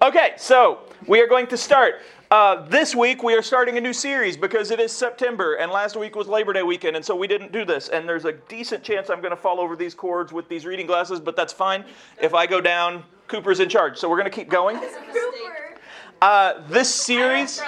Okay, so we are going to start. Uh, this week we are starting a new series because it is September, and last week was Labor Day weekend, and so we didn't do this. And there's a decent chance I'm going to fall over these cords with these reading glasses, but that's fine. If I go down, Cooper's in charge. So we're going to keep going. Uh, this series,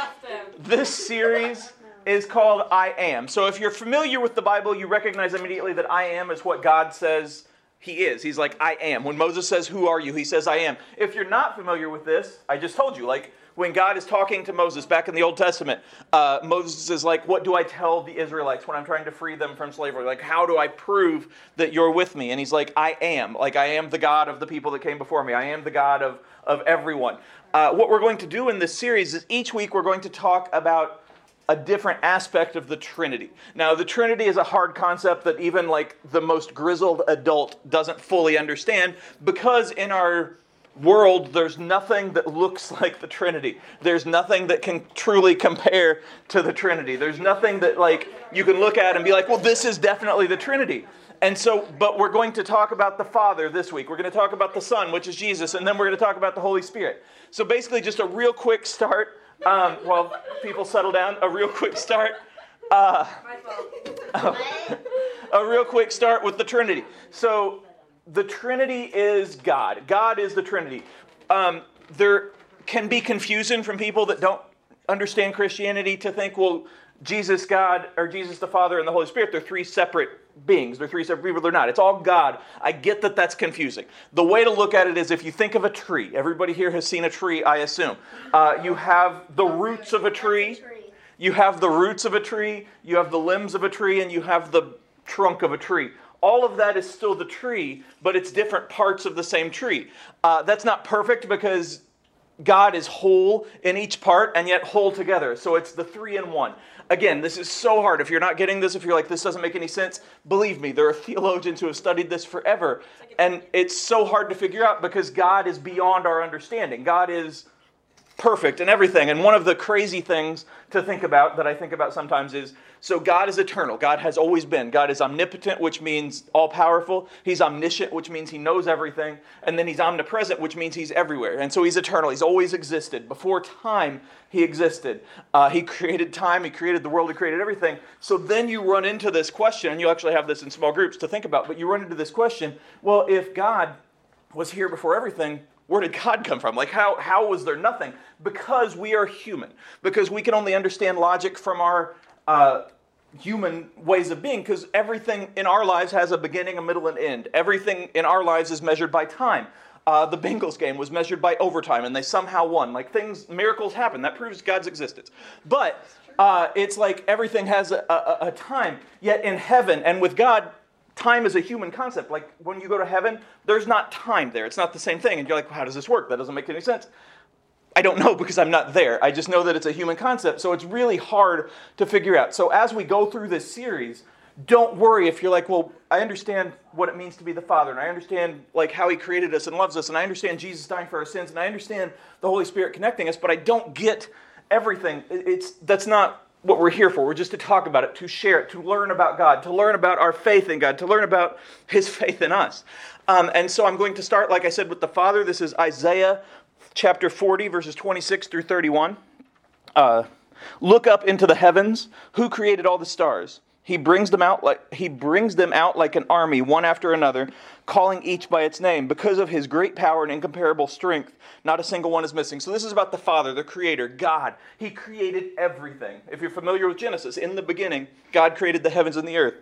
this series is called I Am. So if you're familiar with the Bible, you recognize immediately that I Am is what God says he is. He's like, I am. When Moses says, Who are you? He says, I am. If you're not familiar with this, I just told you, like, when God is talking to Moses back in the Old Testament, uh, Moses is like, What do I tell the Israelites when I'm trying to free them from slavery? Like, how do I prove that you're with me? And he's like, I am. Like, I am the God of the people that came before me. I am the God of, of everyone. Uh, what we're going to do in this series is each week we're going to talk about a different aspect of the Trinity. Now, the Trinity is a hard concept that even like the most grizzled adult doesn't fully understand because in our world there's nothing that looks like the Trinity. There's nothing that can truly compare to the Trinity. There's nothing that like you can look at and be like, "Well, this is definitely the Trinity." And so, but we're going to talk about the Father this week. We're going to talk about the Son, which is Jesus, and then we're going to talk about the Holy Spirit. So, basically, just a real quick start um, while people settle down, a real quick start. Uh, a real quick start with the Trinity. So, the Trinity is God. God is the Trinity. Um, there can be confusion from people that don't understand Christianity to think, well, Jesus, God, or Jesus the Father and the Holy Spirit, they're three separate beings. They're three separate people. They're not. It's all God. I get that that's confusing. The way to look at it is if you think of a tree, everybody here has seen a tree, I assume. Uh, you have the roots of a tree, you have the roots of a tree, you have the limbs of a tree, and you have the trunk of a tree. All of that is still the tree, but it's different parts of the same tree. Uh, that's not perfect because God is whole in each part and yet whole together. So it's the three in one. Again, this is so hard. If you're not getting this, if you're like, this doesn't make any sense, believe me, there are theologians who have studied this forever. And it's so hard to figure out because God is beyond our understanding. God is perfect and everything. And one of the crazy things to think about that I think about sometimes is so God is eternal. God has always been. God is omnipotent, which means all powerful. He's omniscient, which means he knows everything. And then he's omnipresent, which means he's everywhere. And so he's eternal. He's always existed. Before time, he existed. Uh, he created time, he created the world, he created everything. So then you run into this question, and you actually have this in small groups to think about, but you run into this question well, if God was here before everything, where did God come from? Like, how, how was there nothing? Because we are human. Because we can only understand logic from our uh, human ways of being. Because everything in our lives has a beginning, a middle, and end. Everything in our lives is measured by time. Uh, the Bengals game was measured by overtime, and they somehow won. Like things, miracles happen. That proves God's existence. But uh, it's like everything has a, a, a time. Yet in heaven and with God, time is a human concept. Like when you go to heaven, there's not time there. It's not the same thing. And you're like, well, how does this work? That doesn't make any sense. I don't know because I'm not there. I just know that it's a human concept. So it's really hard to figure out. So as we go through this series, don't worry if you're like, well, I understand what it means to be the Father, and I understand like how He created us and loves us, and I understand Jesus dying for our sins, and I understand the Holy Spirit connecting us, but I don't get everything. It's that's not what we're here for. We're just to talk about it, to share it, to learn about God, to learn about our faith in God, to learn about His faith in us. Um, and so I'm going to start, like I said, with the Father. This is Isaiah chapter 40, verses 26 through 31. Uh, Look up into the heavens. Who created all the stars? He brings them out like he brings them out like an army, one after another, calling each by its name. Because of his great power and incomparable strength, not a single one is missing. So this is about the Father, the Creator, God. He created everything. If you're familiar with Genesis, in the beginning, God created the heavens and the earth.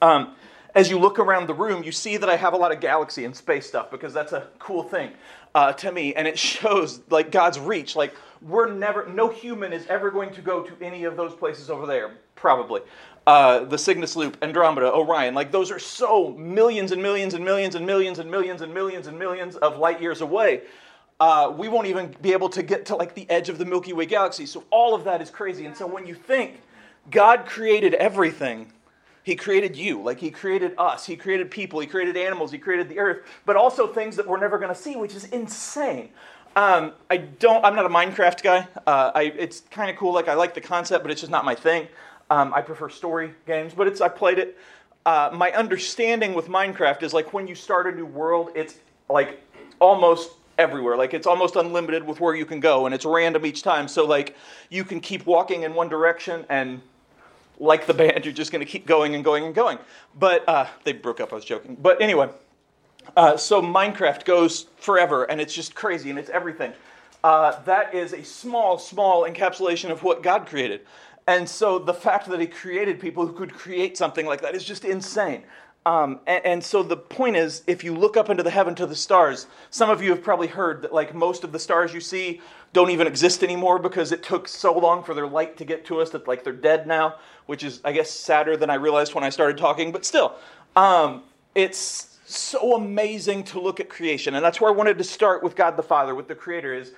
Um, as you look around the room, you see that I have a lot of galaxy and space stuff because that's a cool thing uh, to me, and it shows like God's reach. Like we're never, no human is ever going to go to any of those places over there, probably uh, the Cygnus Loop, Andromeda, Orion. Like those are so millions and millions and millions and millions and millions and millions and millions of light years away. Uh, we won't even be able to get to like the edge of the Milky Way galaxy. So all of that is crazy. And so when you think God created everything, He created you, like He created us, He created people, He created animals, He created the earth, but also things that we're never going to see, which is insane. Um, I don't. I'm not a Minecraft guy. Uh, I, it's kind of cool. Like I like the concept, but it's just not my thing. Um, I prefer story games, but it's I played it. Uh, my understanding with Minecraft is like when you start a new world, it's like almost everywhere. Like it's almost unlimited with where you can go, and it's random each time. So like you can keep walking in one direction, and like the band, you're just going to keep going and going and going. But uh, they broke up. I was joking. But anyway, uh, so Minecraft goes forever, and it's just crazy, and it's everything. Uh, that is a small, small encapsulation of what God created. And so the fact that He created people who could create something like that is just insane. Um, and, and, so the point is, if you look up into the heaven to the stars, some of you have probably heard that like most of the stars you see don't even exist anymore because it took so long for their light to get to us that like they're dead now, which is I guess sadder than I realized when I started talking. But still, um, it's so amazing to look at creation, and that's where I wanted to start with God the Father, with the Creator. Is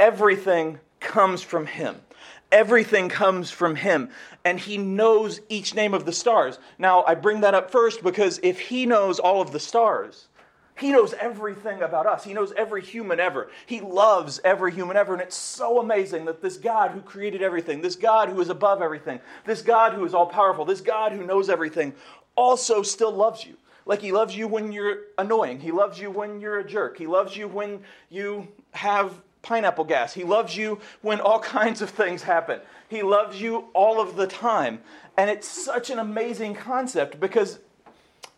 everything comes from Him everything comes from him and he knows each name of the stars. Now i bring that up first because if he knows all of the stars he knows everything about us. He knows every human ever. He loves every human ever. And it's so amazing that this god who created everything this god who is above everything this god who is all powerful this god who knows everything also still loves you. Like he loves you when you're annoying. He loves you when you're a jerk. He loves you when you have pineapple gas. He loves you when all kinds of things happen. He loves you all of the time. And it's such an amazing concept because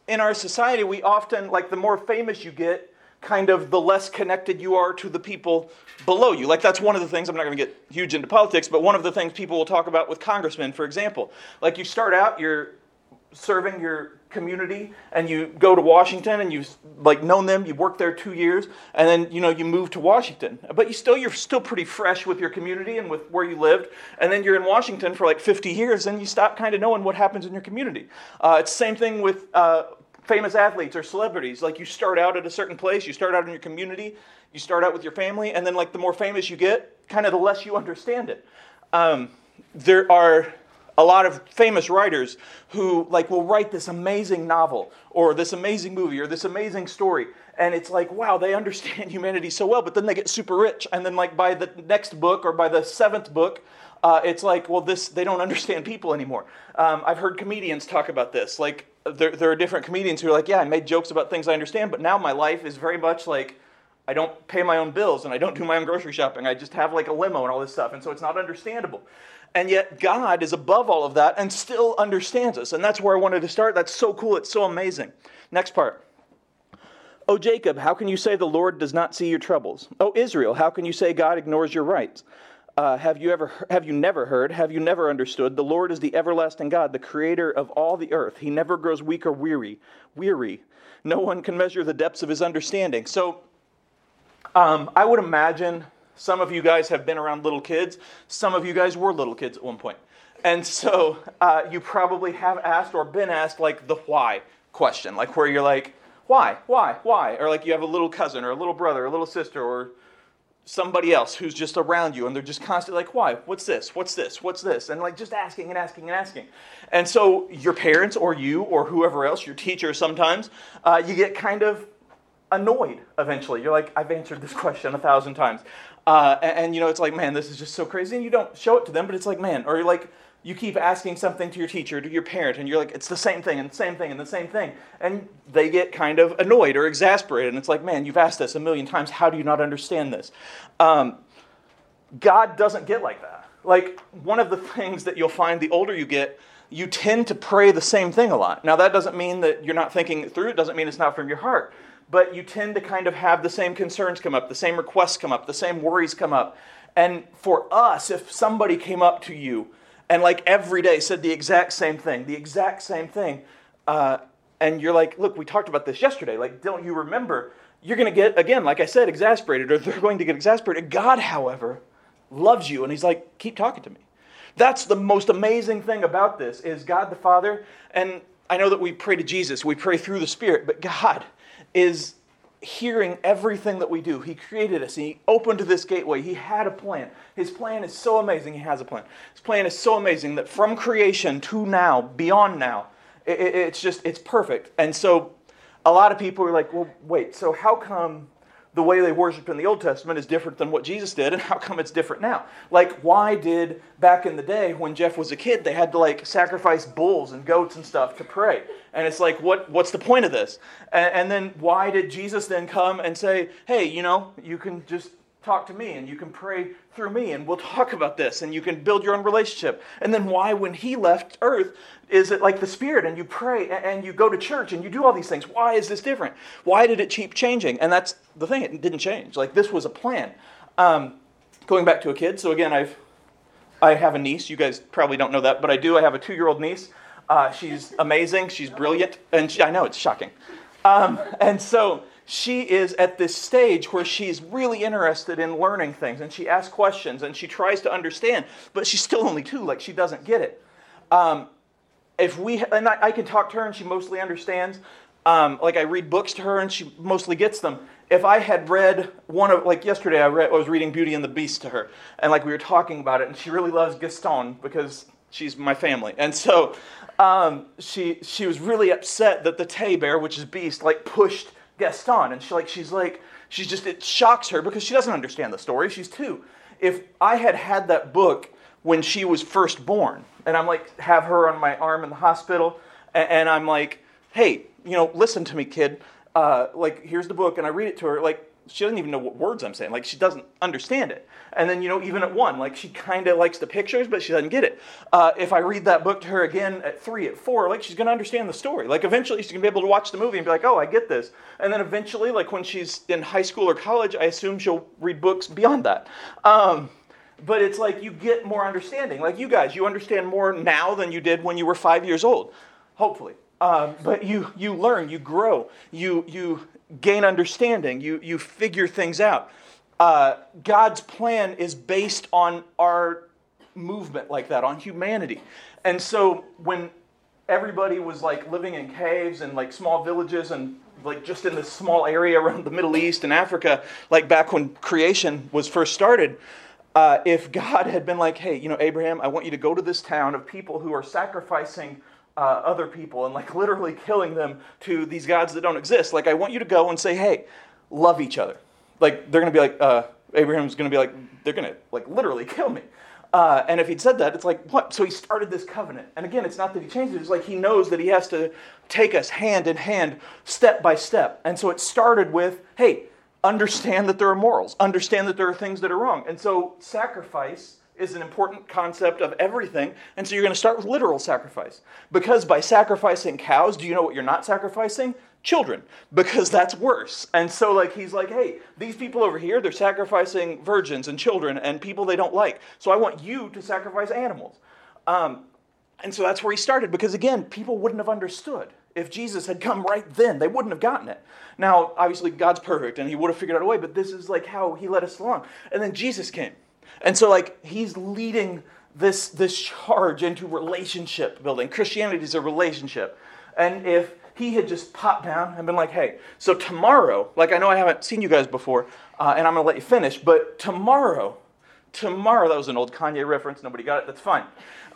in our society, we often, like, the more famous you get, kind of the less connected you are to the people below you. Like, that's one of the things, I'm not going to get huge into politics, but one of the things people will talk about with congressmen, for example. Like, you start out, you're serving your community and you go to Washington and you've like known them, you work there two years, and then you know you move to Washington. But you still you're still pretty fresh with your community and with where you lived, and then you're in Washington for like 50 years, and you stop kind of knowing what happens in your community. Uh, it's the same thing with uh, famous athletes or celebrities. Like you start out at a certain place, you start out in your community, you start out with your family, and then like the more famous you get, kind of the less you understand it. Um, there are a lot of famous writers who like will write this amazing novel or this amazing movie or this amazing story and it's like wow they understand humanity so well but then they get super rich and then like by the next book or by the seventh book uh, it's like well this they don't understand people anymore. Um, i've heard comedians talk about this. Like there, there are different comedians who are like yeah i made jokes about things i understand but now my life is very much like I don't pay my own bills and I don't do my own grocery shopping. I just have like a limo and all this stuff. And so it's not understandable. And yet, God is above all of that and still understands us. And that's where I wanted to start. That's so cool. It's so amazing. Next part. Oh, Jacob, how can you say the Lord does not see your troubles? Oh, Israel, how can you say God ignores your rights? Uh, have you ever have you never heard have you never understood the lord is the everlasting god the creator of all the earth he never grows weak or weary weary no one can measure the depths of his understanding so um, i would imagine some of you guys have been around little kids. Some of you guys were little kids at one point. And so uh, you probably have asked or been asked, like, the why question, like where you're like, why, why, why? Or like you have a little cousin or a little brother or a little sister or somebody else who's just around you and they're just constantly like, why? What's this? What's this? What's this? And like just asking and asking and asking. And so your parents or you or whoever else, your teacher sometimes, uh, you get kind of annoyed eventually. You're like, I've answered this question a thousand times. Uh, and, and, you know, it's like, man, this is just so crazy. And you don't show it to them, but it's like, man, or you're like, you keep asking something to your teacher, to your parent, and you're like, it's the same thing, and the same thing, and the same thing. And they get kind of annoyed or exasperated. And it's like, man, you've asked this a million times. How do you not understand this? Um, God doesn't get like that. Like, one of the things that you'll find the older you get, you tend to pray the same thing a lot. Now, that doesn't mean that you're not thinking it through, it doesn't mean it's not from your heart but you tend to kind of have the same concerns come up, the same requests come up, the same worries come up. And for us, if somebody came up to you and like every day said the exact same thing, the exact same thing, uh, and you're like, look, we talked about this yesterday. Like, don't you remember? You're going to get, again, like I said, exasperated, or they're going to get exasperated. God, however, loves you, and He's like, keep talking to me. That's the most amazing thing about this is God the Father, and I know that we pray to Jesus, we pray through the Spirit, but God is hearing everything that we do. He created us. He opened this gateway. He had a plan. His plan is so amazing. He has a plan. His plan is so amazing that from creation to now, beyond now, it, it, it's just, it's perfect. And so a lot of people are like, well, wait, so how come the way they worshiped in the Old Testament is different than what Jesus did, and how come it's different now? Like, why did back in the day when Jeff was a kid, they had to like sacrifice bulls and goats and stuff to pray? And it's like, what, what's the point of this? And, and then why did Jesus then come and say, hey, you know, you can just talk to me and you can pray through me and we'll talk about this and you can build your own relationship. And then why, when he left earth, is it like the Spirit and you pray and you go to church and you do all these things? Why is this different? Why did it keep changing? And that's the thing, it didn't change. Like this was a plan. Um, going back to a kid, so again, I've I have a niece. You guys probably don't know that, but I do. I have a two-year-old niece. Uh, she's amazing. She's brilliant, and she, I know it's shocking. Um, and so she is at this stage where she's really interested in learning things and she asks questions and she tries to understand, but she's still only two, like she doesn't get it. Um, if we, and I, I, can talk to her and she mostly understands. Um, like I read books to her and she mostly gets them. If I had read one of, like yesterday, I, read, I was reading Beauty and the Beast to her, and like we were talking about it, and she really loves Gaston because she's my family, and so um, she she was really upset that the Tay Bear, which is Beast, like pushed Gaston. And she like she's like she's just it shocks her because she doesn't understand the story. She's two. If I had had that book when she was first born, and I'm like have her on my arm in the hospital, and, and I'm like, hey, you know, listen to me, kid. Uh, like here's the book, and I read it to her. Like she doesn't even know what words I'm saying. Like she doesn't understand it. And then you know, even at one, like she kind of likes the pictures, but she doesn't get it. Uh, if I read that book to her again at three, at four, like she's to understand the story. Like eventually, she's to be able to watch the movie and be like, "Oh, I get this." And then eventually, like when she's in high school or college, I assume she'll read books beyond that. Um, but it's like you get more understanding. Like you guys, you understand more now than you did when you were five years old. Hopefully. Um, but you you learn, you grow, you you gain understanding, you, you figure things out. Uh, God's plan is based on our movement like that, on humanity. And so when everybody was like living in caves and like small villages and like just in this small area around the Middle East and Africa, like back when creation was first started, uh, if God had been like, hey, you know, Abraham, I want you to go to this town of people who are sacrificing uh, other people and like literally killing them to these gods that don't exist. Like, I want you to go and say, hey, love each other. Like, they're going to be like, uh, Abraham's going to be like, they're going to like literally kill me. Uh, and if he'd said that, it's like, what? So he started this covenant. And again, it's not that he changed it, it's like he knows that he has to take us hand in hand, step by step. And so it started with, hey, understand that there are morals, understand that there are things that are wrong. And so sacrifice is an important concept of everything. And so you're going to start with literal sacrifice. Because by sacrificing cows, do you know what you're not sacrificing? Children, because that's worse. And so, like, he's like, hey, these people over here, they're sacrificing virgins and children and people they don't like. So I want you to sacrifice animals. Um, and so that's where he started, because again, people wouldn't have understood. If Jesus had come right then, they wouldn't have gotten it. Now, obviously, God's perfect and he would have figured out a way, but this is like how he led us along. And then Jesus came. And so, like, he's leading this, this charge into relationship building. Christianity is a relationship. And if he had just popped down and been like, hey, so tomorrow, like, I know I haven't seen you guys before, uh, and I'm going to let you finish, but tomorrow, tomorrow, that was an old Kanye reference. Nobody got it. That's fine.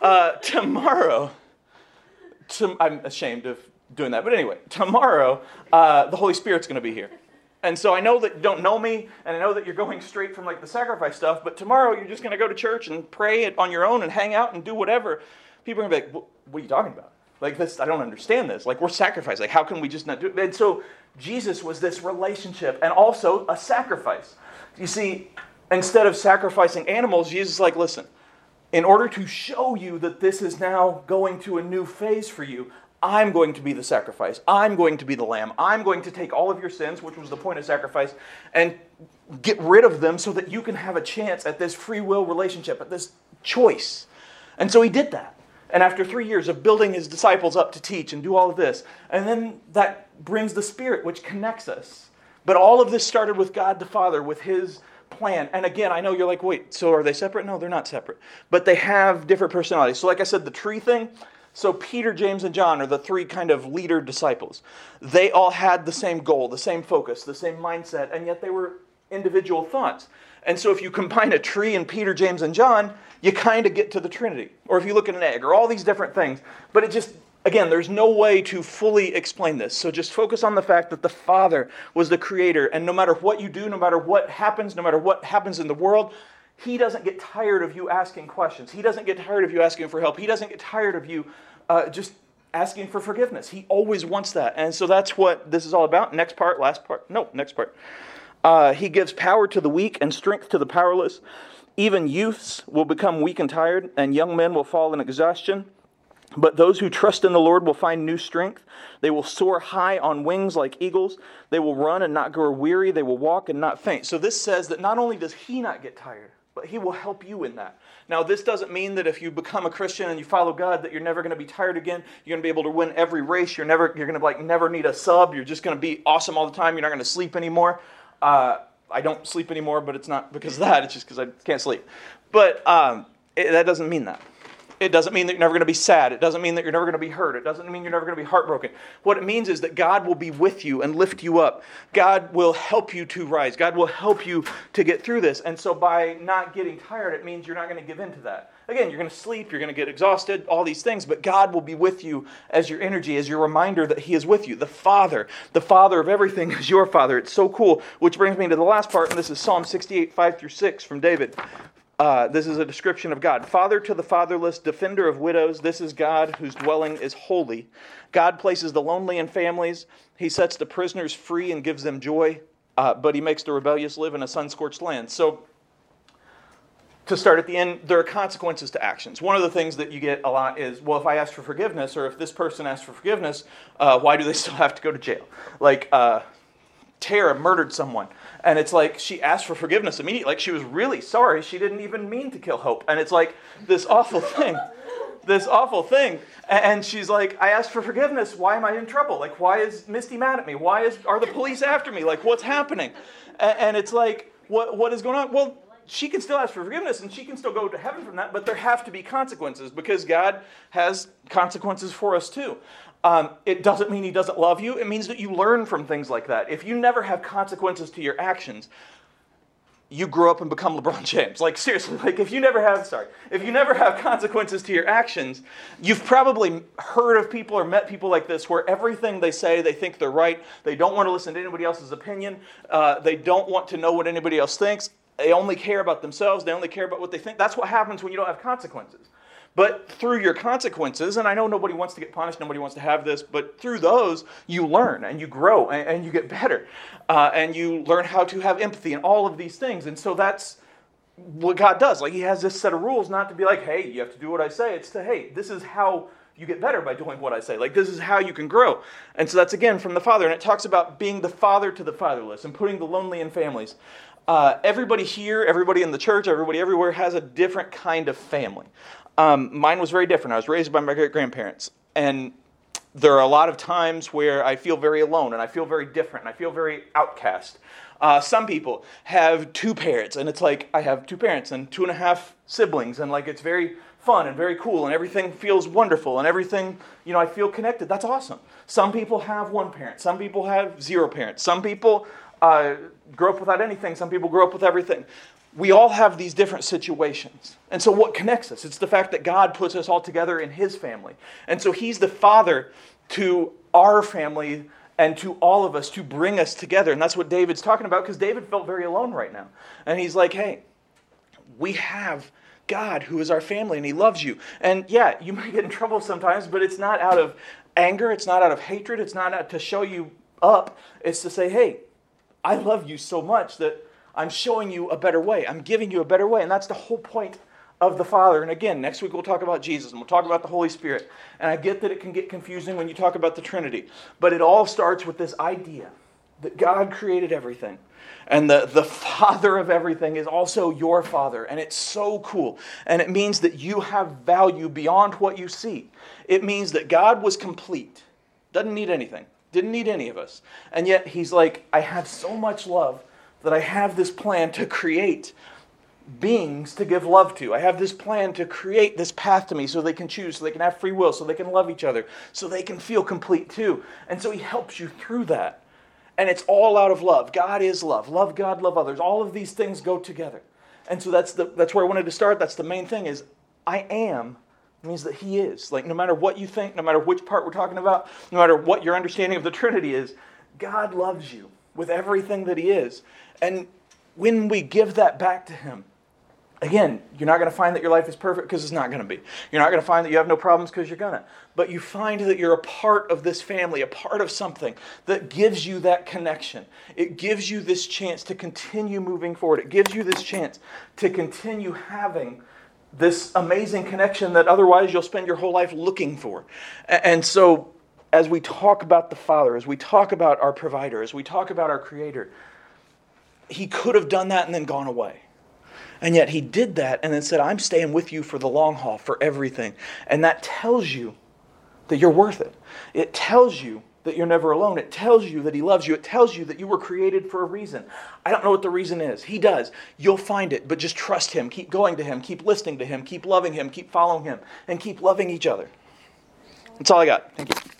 Uh, tomorrow, to, I'm ashamed of doing that. But anyway, tomorrow, uh, the Holy Spirit's going to be here. And so I know that you don't know me, and I know that you're going straight from like the sacrifice stuff, but tomorrow you're just going to go to church and pray it on your own and hang out and do whatever. People are going to be like, what are you talking about? Like this, I don't understand this. Like we're sacrificed. Like how can we just not do it? And so Jesus was this relationship and also a sacrifice. You see, instead of sacrificing animals, Jesus is like, listen, in order to show you that this is now going to a new phase for you, I'm going to be the sacrifice. I'm going to be the lamb. I'm going to take all of your sins, which was the point of sacrifice, and get rid of them so that you can have a chance at this free will relationship, at this choice. And so he did that. And after three years of building his disciples up to teach and do all of this, and then that brings the Spirit, which connects us. But all of this started with God the Father, with his plan. And again, I know you're like, wait, so are they separate? No, they're not separate. But they have different personalities. So, like I said, the tree thing, so, Peter, James, and John are the three kind of leader disciples. They all had the same goal, the same focus, the same mindset, and yet they were individual thoughts. And so, if you combine a tree and Peter, James, and John, you kind of get to the Trinity. Or if you look at an egg, or all these different things. But it just, again, there's no way to fully explain this. So just focus on the fact that the Father was the creator. And no matter what you do, no matter what happens, no matter what happens in the world, he doesn't get tired of you asking questions. He doesn't get tired of you asking for help. He doesn't get tired of you uh, just asking for forgiveness. He always wants that. And so that's what this is all about. Next part, last part. No, next part. Uh, he gives power to the weak and strength to the powerless. Even youths will become weak and tired, and young men will fall in exhaustion. But those who trust in the Lord will find new strength. They will soar high on wings like eagles. They will run and not grow weary. They will walk and not faint. So this says that not only does he not get tired, but he will help you in that. Now, this doesn't mean that if you become a Christian and you follow God, that you're never going to be tired again. You're going to be able to win every race. You're never, you're going to like never need a sub. You're just going to be awesome all the time. You're not going to sleep anymore. Uh, I don't sleep anymore, but it's not because of that. It's just because I can't sleep. But um, it, that doesn't mean that. It doesn't mean that you're never going to be sad. It doesn't mean that you're never going to be hurt. It doesn't mean you're never going to be heartbroken. What it means is that God will be with you and lift you up. God will help you to rise. God will help you to get through this. And so by not getting tired, it means you're not going to give in to that. Again, you're going to sleep, you're going to get exhausted, all these things, but God will be with you as your energy, as your reminder that He is with you. The Father, the Father of everything is your Father. It's so cool. Which brings me to the last part, and this is Psalm 68, 5 through 6 from David. Uh, this is a description of God. Father to the fatherless, defender of widows. This is God whose dwelling is holy. God places the lonely in families. He sets the prisoners free and gives them joy, uh, but he makes the rebellious live in a sun scorched land. So, to start at the end, there are consequences to actions. One of the things that you get a lot is, well, if I ask for forgiveness, or if this person asks for forgiveness, uh, why do they still have to go to jail? Like, uh, Tara murdered someone. And it's like she asked for forgiveness immediately. Like she was really sorry. She didn't even mean to kill Hope. And it's like this awful thing. This awful thing. And she's like, I asked for forgiveness. Why am I in trouble? Like, why is Misty mad at me? Why is are the police after me? Like, what's happening? And it's like, what what is going on? Well, she can still ask for forgiveness and she can still go to heaven from that, but there have to be consequences because God has consequences for us too. Um, it doesn't mean he doesn't love you. It means that you learn from things like that. If you never have consequences to your actions, you grow up and become LeBron James. Like seriously, like if you never have sorry, if you never have consequences to your actions, you've probably heard of people or met people like this where everything they say they think they're right. They don't want to listen to anybody else's opinion. Uh, they don't want to know what anybody else thinks. They only care about themselves. They only care about what they think. That's what happens when you don't have consequences. But through your consequences, and I know nobody wants to get punished, nobody wants to have this, but through those, you learn and you grow and, and you get better. Uh, and you learn how to have empathy and all of these things. And so that's what God does. Like, He has this set of rules not to be like, hey, you have to do what I say. It's to, hey, this is how you get better by doing what I say. Like, this is how you can grow. And so that's again from the Father. And it talks about being the father to the fatherless and putting the lonely in families. Uh, everybody here, everybody in the church, everybody everywhere has a different kind of family. Um, mine was very different. I was raised by my great grandparents. And there are a lot of times where I feel very alone and I feel very different and I feel very outcast. Uh, some people have two parents, and it's like I have two parents and two and a half siblings, and like it's very fun and very cool, and everything feels wonderful, and everything, you know, I feel connected. That's awesome. Some people have one parent, some people have zero parents, some people uh, grow up without anything, some people grow up with everything we all have these different situations. And so, what connects us? It's the fact that God puts us all together in His family. And so, He's the Father to our family and to all of us to bring us together. And that's what David's talking about because David felt very alone right now. And he's like, hey, we have God who is our family and He loves you. And yeah, you might get in trouble sometimes, but it's not out of anger, it's not out of hatred, it's not out to show you up. It's to say, hey, I love you so much that I'm showing you a better way. I'm giving you a better way. And that's the whole point of the Father. And again, next week we'll talk about Jesus and we'll talk about the Holy Spirit. And I get that it can get confusing when you talk about the Trinity. But it all starts with this idea that God created everything. And the, the Father of everything is also your Father. And it's so cool. And it means that you have value beyond what you see. It means that God was complete, doesn't need anything, didn't need any of us. And yet He's like, I have so much love that I have this plan to create beings to give love to. I have this plan to create this path to me so they can choose, so they can have free will, so they can love each other, so they can feel complete too. And so He helps you through that. And it's all out of love. God is love. Love God, love others. All of these things go together. And so that's the that's where I wanted to start. That's the main thing is I am means that he is. Like no matter what you think, no matter which part we're talking about, no matter what your understanding of the Trinity is, God loves you with everything that he is. And when we give that back to Him, Again, you're not going to find that your life is perfect because it's not going to be. You're not going to find that you have no problems because you're going to. But you find that you're a part of this family, a part of something that gives you that connection. It gives you this chance to continue moving forward. It gives you this chance to continue having this amazing connection that otherwise you'll spend your whole life looking for. And so, as we talk about the Father, as we talk about our provider, as we talk about our Creator, He could have done that and then gone away. And yet he did that and then said, I'm staying with you for the long haul, for everything. And that tells you that you're worth it. It tells you that you're never alone. It tells you that he loves you. It tells you that you were created for a reason. I don't know what the reason is. He does. You'll find it, but just trust him. Keep going to him. Keep listening to him. Keep loving him. Keep following him. And keep loving each other. That's all I got. Thank you.